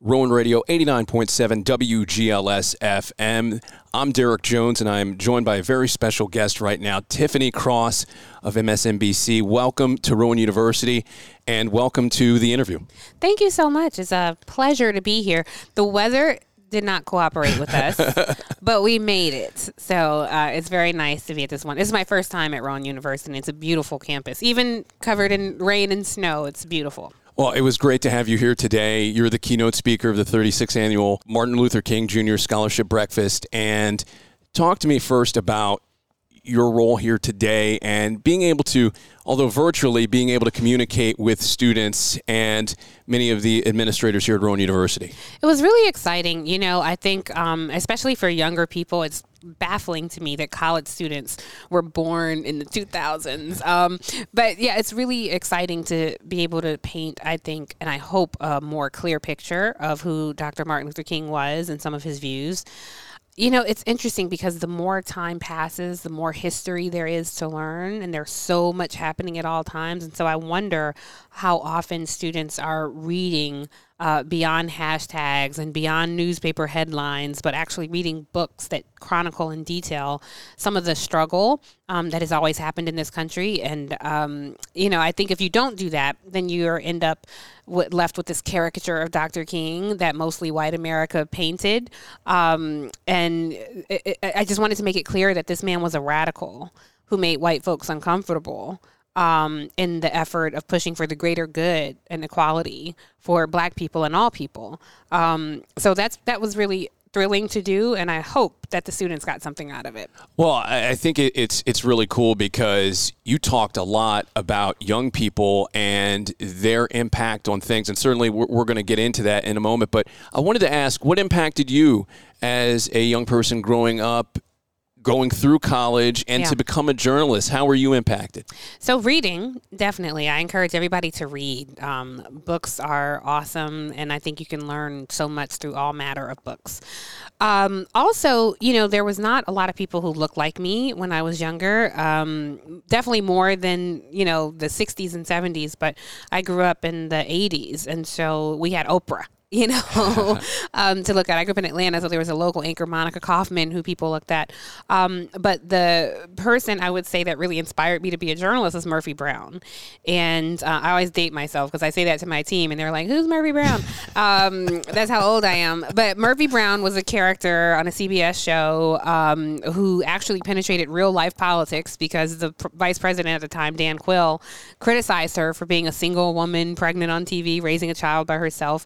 Rowan Radio 89.7 WGLS FM. I'm Derek Jones, and I'm joined by a very special guest right now, Tiffany Cross of MSNBC. Welcome to Rowan University, and welcome to the interview. Thank you so much. It's a pleasure to be here. The weather did not cooperate with us, but we made it. So uh, it's very nice to be at this one. This is my first time at Rowan University, and it's a beautiful campus. Even covered in rain and snow, it's beautiful. Well, it was great to have you here today. You're the keynote speaker of the 36th annual Martin Luther King Jr. Scholarship Breakfast. And talk to me first about your role here today and being able to, although virtually, being able to communicate with students and many of the administrators here at Rowan University. It was really exciting. You know, I think, um, especially for younger people, it's baffling to me that college students were born in the 2000s. Um, but yeah, it's really exciting to be able to paint, I think, and I hope a more clear picture of who Dr. Martin Luther King was and some of his views. You know, it's interesting because the more time passes, the more history there is to learn, and there's so much happening at all times. And so I wonder how often students are reading uh, beyond hashtags and beyond newspaper headlines, but actually reading books that chronicle in detail some of the struggle um, that has always happened in this country. And, um, you know, I think if you don't do that, then you end up w- left with this caricature of Dr. King that mostly white America painted. Um, and it, it, I just wanted to make it clear that this man was a radical who made white folks uncomfortable um, in the effort of pushing for the greater good and equality for Black people and all people. Um, so that's that was really thrilling to do, and I hope that the students got something out of it. Well, I think it's it's really cool because you talked a lot about young people and their impact on things, and certainly we're, we're going to get into that in a moment. But I wanted to ask, what impacted you as a young person growing up going through college and yeah. to become a journalist how were you impacted? So reading definitely. I encourage everybody to read. Um, books are awesome and i think you can learn so much through all matter of books. Um, also you know there was not a lot of people who looked like me when i was younger um, definitely more than you know the 60s and 70s but i grew up in the 80s and so we had oprah you know, um, to look at. I grew up in Atlanta, so there was a local anchor, Monica Kaufman, who people looked at. Um, but the person I would say that really inspired me to be a journalist is Murphy Brown. And uh, I always date myself because I say that to my team, and they're like, "Who's Murphy Brown?" um, that's how old I am. But Murphy Brown was a character on a CBS show um, who actually penetrated real life politics because the pr- vice president at the time, Dan Quayle, criticized her for being a single woman pregnant on TV, raising a child by herself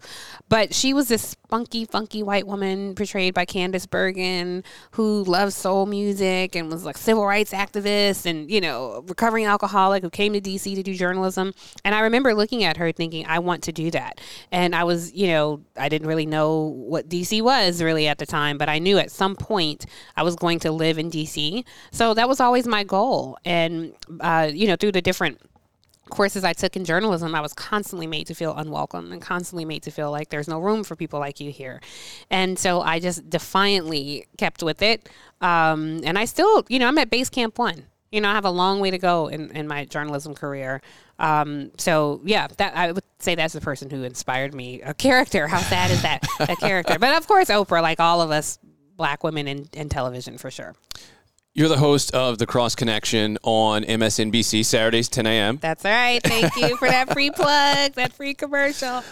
but she was this spunky, funky white woman portrayed by Candice Bergen who loves soul music and was like civil rights activist and, you know, recovering alcoholic who came to DC to do journalism. And I remember looking at her thinking, I want to do that. And I was, you know, I didn't really know what DC was really at the time, but I knew at some point I was going to live in DC. So that was always my goal. And, uh, you know, through the different courses I took in journalism, I was constantly made to feel unwelcome and constantly made to feel like there's no room for people like you here. And so I just defiantly kept with it. Um, and I still, you know, I'm at base camp one. You know, I have a long way to go in, in my journalism career. Um, so yeah, that I would say that's the person who inspired me. A character. How sad is that? a character. But of course, Oprah, like all of us black women in, in television for sure. You're the host of The Cross Connection on MSNBC Saturdays, 10 a.m. That's all right. Thank you for that free plug, that free commercial.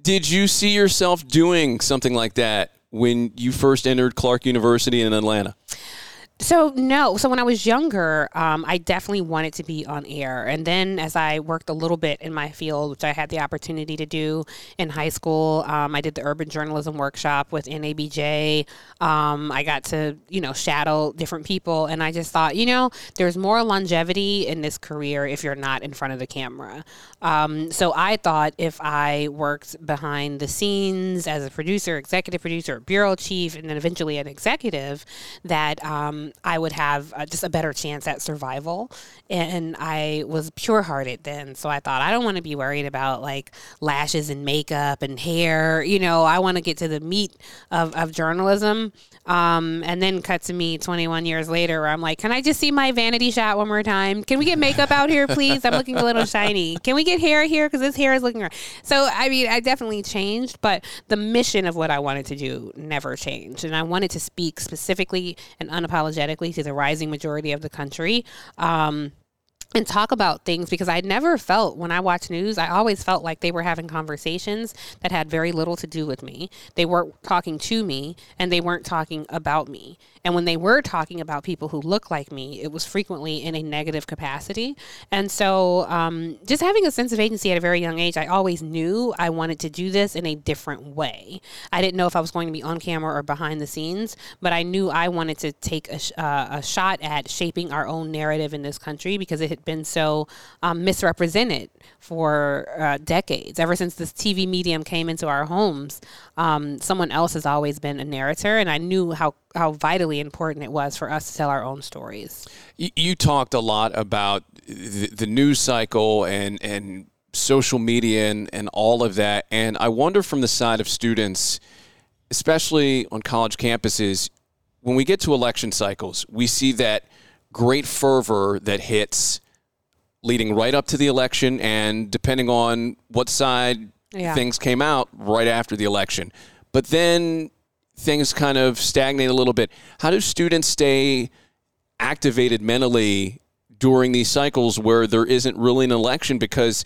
Did you see yourself doing something like that when you first entered Clark University in Atlanta? So no. So when I was younger, um, I definitely wanted to be on air, and then as I worked a little bit in my field, which I had the opportunity to do in high school, um, I did the urban journalism workshop with NABJ. Um, I got to you know shadow different people, and I just thought, you know, there's more longevity in this career if you're not in front of the camera. Um, so I thought if I worked behind the scenes as a producer, executive producer, bureau chief, and then eventually an executive, that I would have uh, just a better chance at survival. And I was pure hearted then. So I thought, I don't want to be worried about like lashes and makeup and hair. You know, I want to get to the meat of, of journalism. Um, and then cut to me 21 years later where I'm like, can I just see my vanity shot one more time? Can we get makeup out here, please? I'm looking a little shiny. Can we get hair here? Because this hair is looking. So, I mean, I definitely changed, but the mission of what I wanted to do never changed. And I wanted to speak specifically and unapologetically to the rising majority of the country. Um, and talk about things because I never felt when I watch news, I always felt like they were having conversations that had very little to do with me. They weren't talking to me and they weren't talking about me. And when they were talking about people who look like me, it was frequently in a negative capacity. And so, um, just having a sense of agency at a very young age, I always knew I wanted to do this in a different way. I didn't know if I was going to be on camera or behind the scenes, but I knew I wanted to take a, uh, a shot at shaping our own narrative in this country because it been so um, misrepresented for uh, decades. Ever since this TV medium came into our homes, um, someone else has always been a narrator, and I knew how how vitally important it was for us to tell our own stories. You, you talked a lot about the, the news cycle and and social media and, and all of that, and I wonder from the side of students, especially on college campuses, when we get to election cycles, we see that great fervor that hits leading right up to the election and depending on what side yeah. things came out right after the election. But then things kind of stagnate a little bit. How do students stay activated mentally during these cycles where there isn't really an election? Because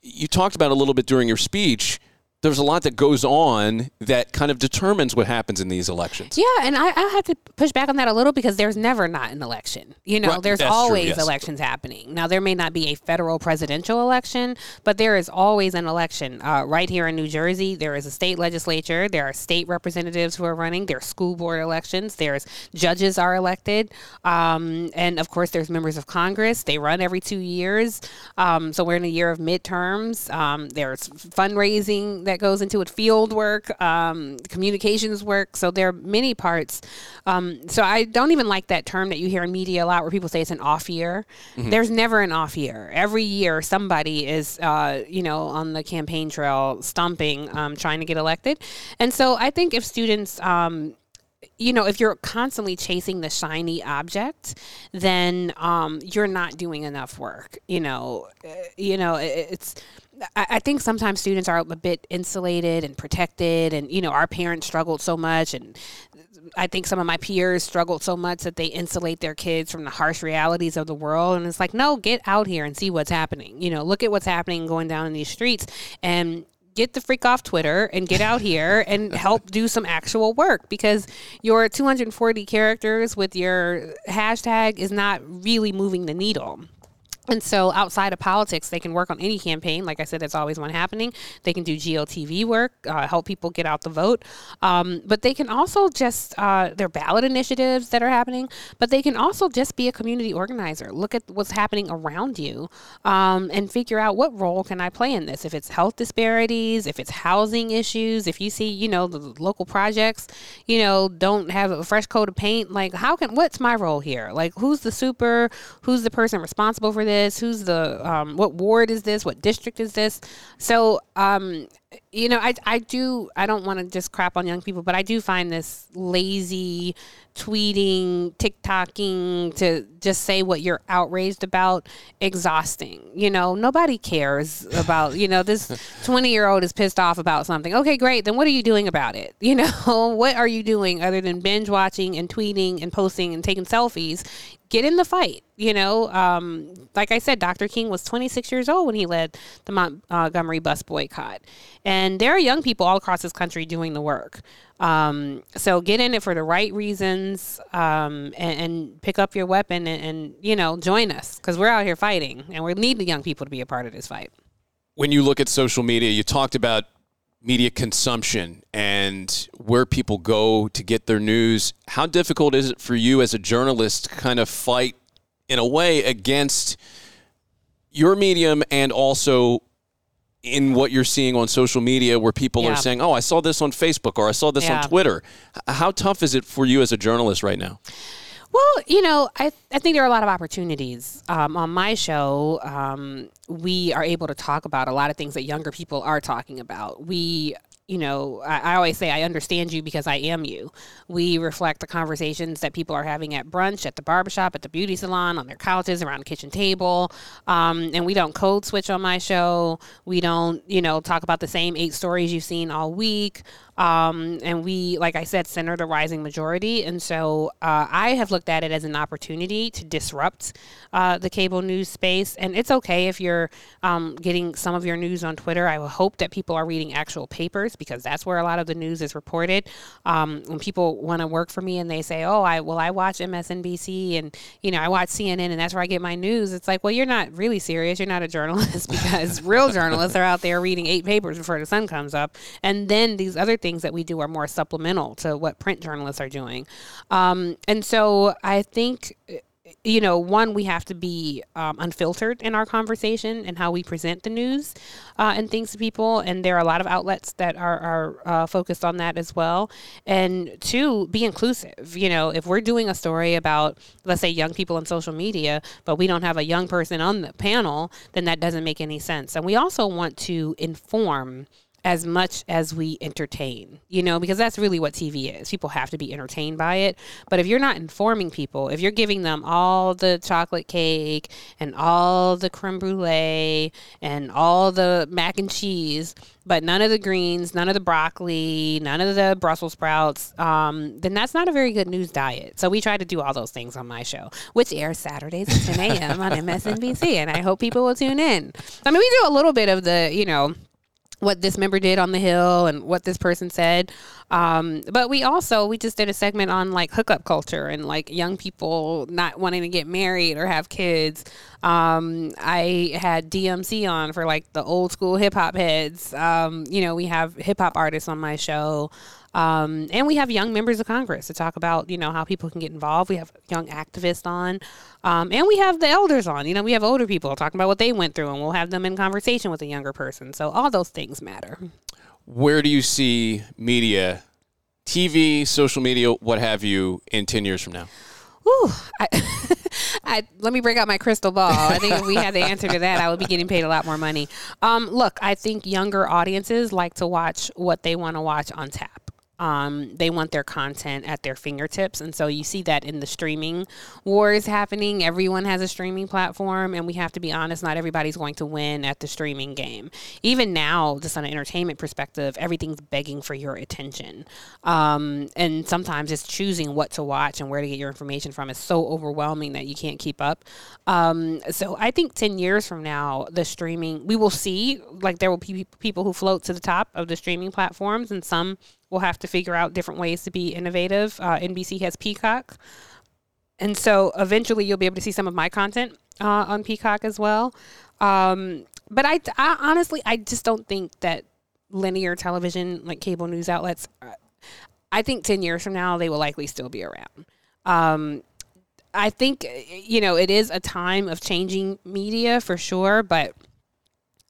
you talked about a little bit during your speech there's a lot that goes on that kind of determines what happens in these elections. Yeah, and I, I have to push back on that a little because there's never not an election. You know, right, there's always true, yes. elections happening. Now, there may not be a federal presidential election, but there is always an election. Uh, right here in New Jersey, there is a state legislature. There are state representatives who are running. There are school board elections. There's judges are elected, um, and of course, there's members of Congress. They run every two years. Um, so we're in a year of midterms. Um, there's fundraising that goes into it, field work, um, communications work. So there are many parts. Um, so I don't even like that term that you hear in media a lot where people say it's an off year. Mm-hmm. There's never an off year. Every year somebody is, uh, you know, on the campaign trail stomping, um, trying to get elected. And so I think if students, um, you know, if you're constantly chasing the shiny object, then um, you're not doing enough work. You know, uh, you know, it's I, think sometimes students are a bit insulated and protected, and you know, our parents struggled so much, and I think some of my peers struggled so much that they insulate their kids from the harsh realities of the world. And it's like, no, get out here and see what's happening. You know, look at what's happening going down in these streets and get the freak off Twitter and get out here and help do some actual work because your 240 characters with your hashtag is not really moving the needle. And so, outside of politics, they can work on any campaign. Like I said, that's always one happening. They can do GOTV work, uh, help people get out the vote. Um, but they can also just, uh, their ballot initiatives that are happening, but they can also just be a community organizer. Look at what's happening around you um, and figure out what role can I play in this. If it's health disparities, if it's housing issues, if you see, you know, the local projects, you know, don't have a fresh coat of paint, like, how can, what's my role here? Like, who's the super, who's the person responsible for this? This? Who's the um, what ward is this? What district is this? So um, you know, I I do I don't want to just crap on young people, but I do find this lazy tweeting, TikToking to just say what you're outraged about exhausting. You know, nobody cares about, you know, this 20 year old is pissed off about something. Okay, great. Then what are you doing about it? You know, what are you doing other than binge watching and tweeting and posting and taking selfies? Get in the fight. You know, um, like I said, Dr. King was 26 years old when he led the Montgomery bus boycott. And there are young people all across this country doing the work. Um, so get in it for the right reasons um, and, and, pick up your weapon and, and you know, join us because we're out here fighting and we need the young people to be a part of this fight. When you look at social media, you talked about media consumption and where people go to get their news. How difficult is it for you as a journalist to kind of fight in a way against your medium and also in what you're seeing on social media where people yeah. are saying, "Oh, I saw this on Facebook or I saw this yeah. on Twitter." How tough is it for you as a journalist right now? Well, you know, I, I think there are a lot of opportunities. Um, on my show, um, we are able to talk about a lot of things that younger people are talking about. We you know, I, I, always say I understand you because I am you. We reflect the conversations that people are having at brunch, at the barbershop, at the beauty salon, on their couches, around the kitchen table. Um, and we don't code switch on my show. We don't, you know, talk about the same eight stories you've seen all week. Um, and we, like I said, center the rising majority. And so uh, I have looked at it as an opportunity to disrupt uh, the cable news space. And it's okay if you're um, getting some of your news on Twitter. I hope that people are reading actual papers because that's where a lot of the news is reported. Um, when people want to work for me and they say, "Oh, I well, I watch MSNBC and you know I watch CNN and that's where I get my news," it's like, well, you're not really serious. You're not a journalist because real journalists are out there reading eight papers before the sun comes up, and then these other things that we do are more supplemental to what print journalists are doing. Um, and so I think you know, one, we have to be um, unfiltered in our conversation and how we present the news uh, and things to people. And there are a lot of outlets that are, are uh, focused on that as well. And two, be inclusive. You know, if we're doing a story about, let's say, young people in social media, but we don't have a young person on the panel, then that doesn't make any sense. And we also want to inform as much as we entertain, you know, because that's really what TV is. People have to be entertained by it. But if you're not informing people, if you're giving them all the chocolate cake and all the creme brulee and all the mac and cheese, but none of the greens, none of the broccoli, none of the Brussels sprouts, um, then that's not a very good news diet. So we try to do all those things on my show, which airs Saturdays at 10 a.m. on MSNBC. And I hope people will tune in. I mean, we do a little bit of the, you know, what this member did on the hill and what this person said. Um, but we also we just did a segment on like hookup culture and like young people not wanting to get married or have kids. Um, I had DMC on for like the old school hip hop heads. Um, you know, we have hip hop artists on my show. Um, and we have young members of Congress to talk about, you know, how people can get involved. We have young activists on, um, and we have the elders on. You know, we have older people talking about what they went through, and we'll have them in conversation with a younger person. So all those things matter. Where do you see media, TV, social media, what have you, in ten years from now? Ooh, I, I, let me break out my crystal ball. I think if we had the answer to that, I would be getting paid a lot more money. Um, look, I think younger audiences like to watch what they want to watch on tap. Um, they want their content at their fingertips. And so you see that in the streaming wars happening. Everyone has a streaming platform, and we have to be honest, not everybody's going to win at the streaming game. Even now, just on an entertainment perspective, everything's begging for your attention. Um, and sometimes just choosing what to watch and where to get your information from is so overwhelming that you can't keep up. Um, so I think 10 years from now, the streaming, we will see, like, there will be people who float to the top of the streaming platforms, and some we'll have to figure out different ways to be innovative. Uh, NBC has Peacock. And so eventually you'll be able to see some of my content uh, on Peacock as well. Um, but I, I, honestly, I just don't think that linear television, like cable news outlets, uh, I think 10 years from now, they will likely still be around. Um, I think, you know, it is a time of changing media for sure, but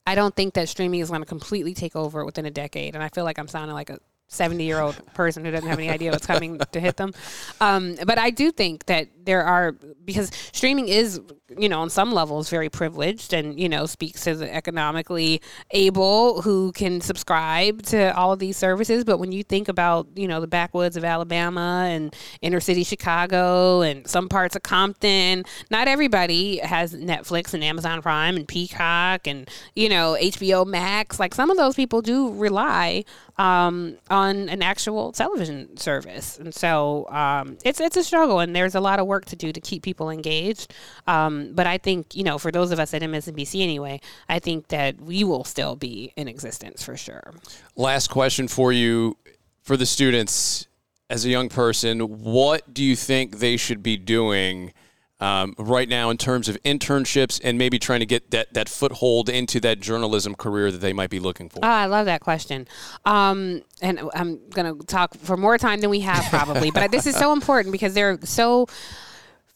I don't think that streaming is going to completely take over within a decade. And I feel like I'm sounding like a 70 year old person who doesn't have any idea what's coming to hit them. Um, but I do think that there are, because streaming is, you know, on some levels very privileged and, you know, speaks to the economically able who can subscribe to all of these services. But when you think about, you know, the backwoods of Alabama and inner city Chicago and some parts of Compton, not everybody has Netflix and Amazon Prime and Peacock and, you know, HBO Max. Like some of those people do rely um, on an actual television service. And so um, it's it's a struggle, and there's a lot of work to do to keep people engaged. Um, but I think you know, for those of us at MSNBC anyway, I think that we will still be in existence for sure. Last question for you, for the students as a young person, what do you think they should be doing? Um, right now in terms of internships and maybe trying to get that, that foothold into that journalism career that they might be looking for? Oh, I love that question. Um, and I'm going to talk for more time than we have probably, but this is so important because there are so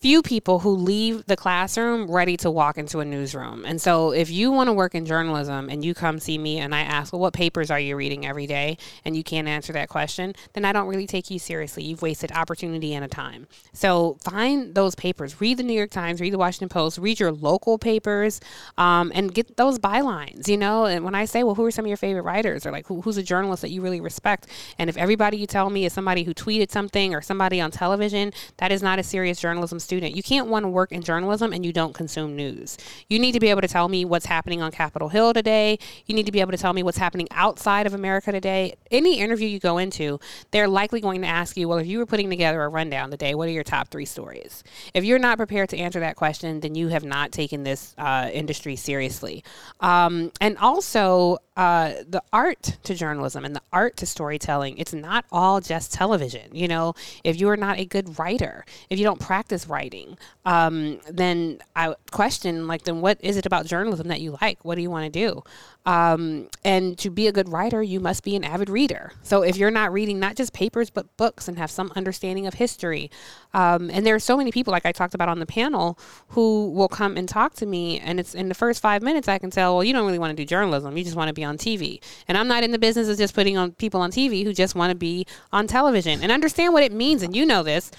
few people who leave the classroom ready to walk into a newsroom. And so if you want to work in journalism and you come see me and I ask, well, what papers are you reading every day? And you can't answer that question, then I don't really take you seriously. You've wasted opportunity and a time. So find those papers. Read the New York Times, read the Washington Post, read your local papers, um, and get those bylines, you know? And when I say, well, who are some of your favorite writers or like who, who's a journalist that you really respect? And if everybody you tell me is somebody who tweeted something or somebody on television, that is not a serious journalism student. You can't want to work in journalism and you don't consume news. You need to be able to tell me what's happening on Capitol Hill today. You need to be able to tell me what's happening outside of America today. Any interview you go into, they're likely going to ask you, well, if you were putting together a rundown today, what are your top three stories? If you're not prepared to answer that question, then you have not taken this uh, industry seriously. Um, and also, uh, the art to journalism and the art to storytelling, it's not all just television. You know, if you are not a good writer, if you don't practice writing, um, then I question, like, then what is it about journalism that you like? What do you want to do? Um, and to be a good writer, you must be an avid reader. So if you're not reading not just papers, but books and have some understanding of history, um, and there are so many people, like I talked about on the panel, who will come and talk to me, and it's in the first five minutes I can tell, well, you don't really want to do journalism, you just want to be on TV. And I'm not in the business of just putting on people on TV who just want to be on television and understand what it means. And you know this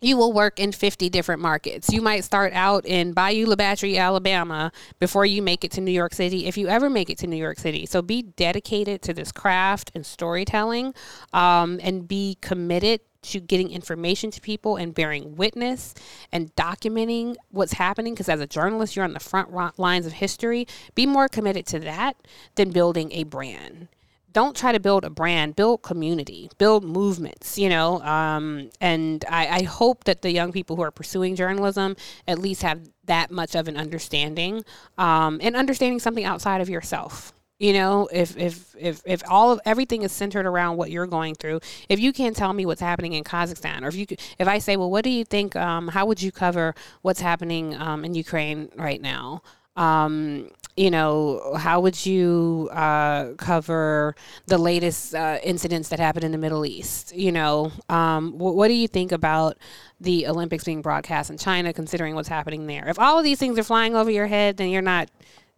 you will work in 50 different markets. You might start out in Bayou La Batre, Alabama, before you make it to New York City, if you ever make it to New York City. So be dedicated to this craft and storytelling um, and be committed to getting information to people and bearing witness and documenting what's happening. Because as a journalist, you're on the front lines of history. Be more committed to that than building a brand don't try to build a brand build community build movements you know um, and I, I, hope that the young people who are pursuing journalism at least have that much of an understanding um, and understanding something outside of yourself. You know if if if if all of everything is centered around what you're going through if you can't tell me what's happening in kazakhstan or if you if i say well what do you think um, how would you cover what's happening um, in ukraine right now? Um, you know, how would you uh, cover the latest uh, incidents that happened in the Middle East? You know, um, wh- what do you think about the Olympics being broadcast in China, considering what's happening there? If all of these things are flying over your head, then you're not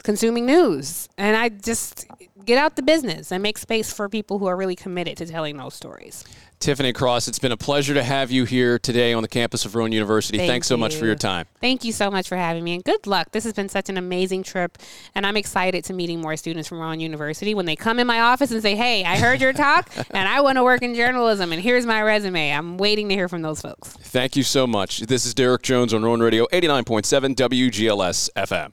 consuming news. And I just get out the business and make space for people who are really committed to telling those stories. Tiffany Cross, it's been a pleasure to have you here today on the campus of Rowan University. Thank Thanks so much for your time. Thank you so much for having me, and good luck. This has been such an amazing trip, and I'm excited to meeting more students from Rowan University when they come in my office and say, "Hey, I heard your talk, and I want to work in journalism, and here's my resume." I'm waiting to hear from those folks. Thank you so much. This is Derek Jones on Rowan Radio, 89.7 WGLS FM.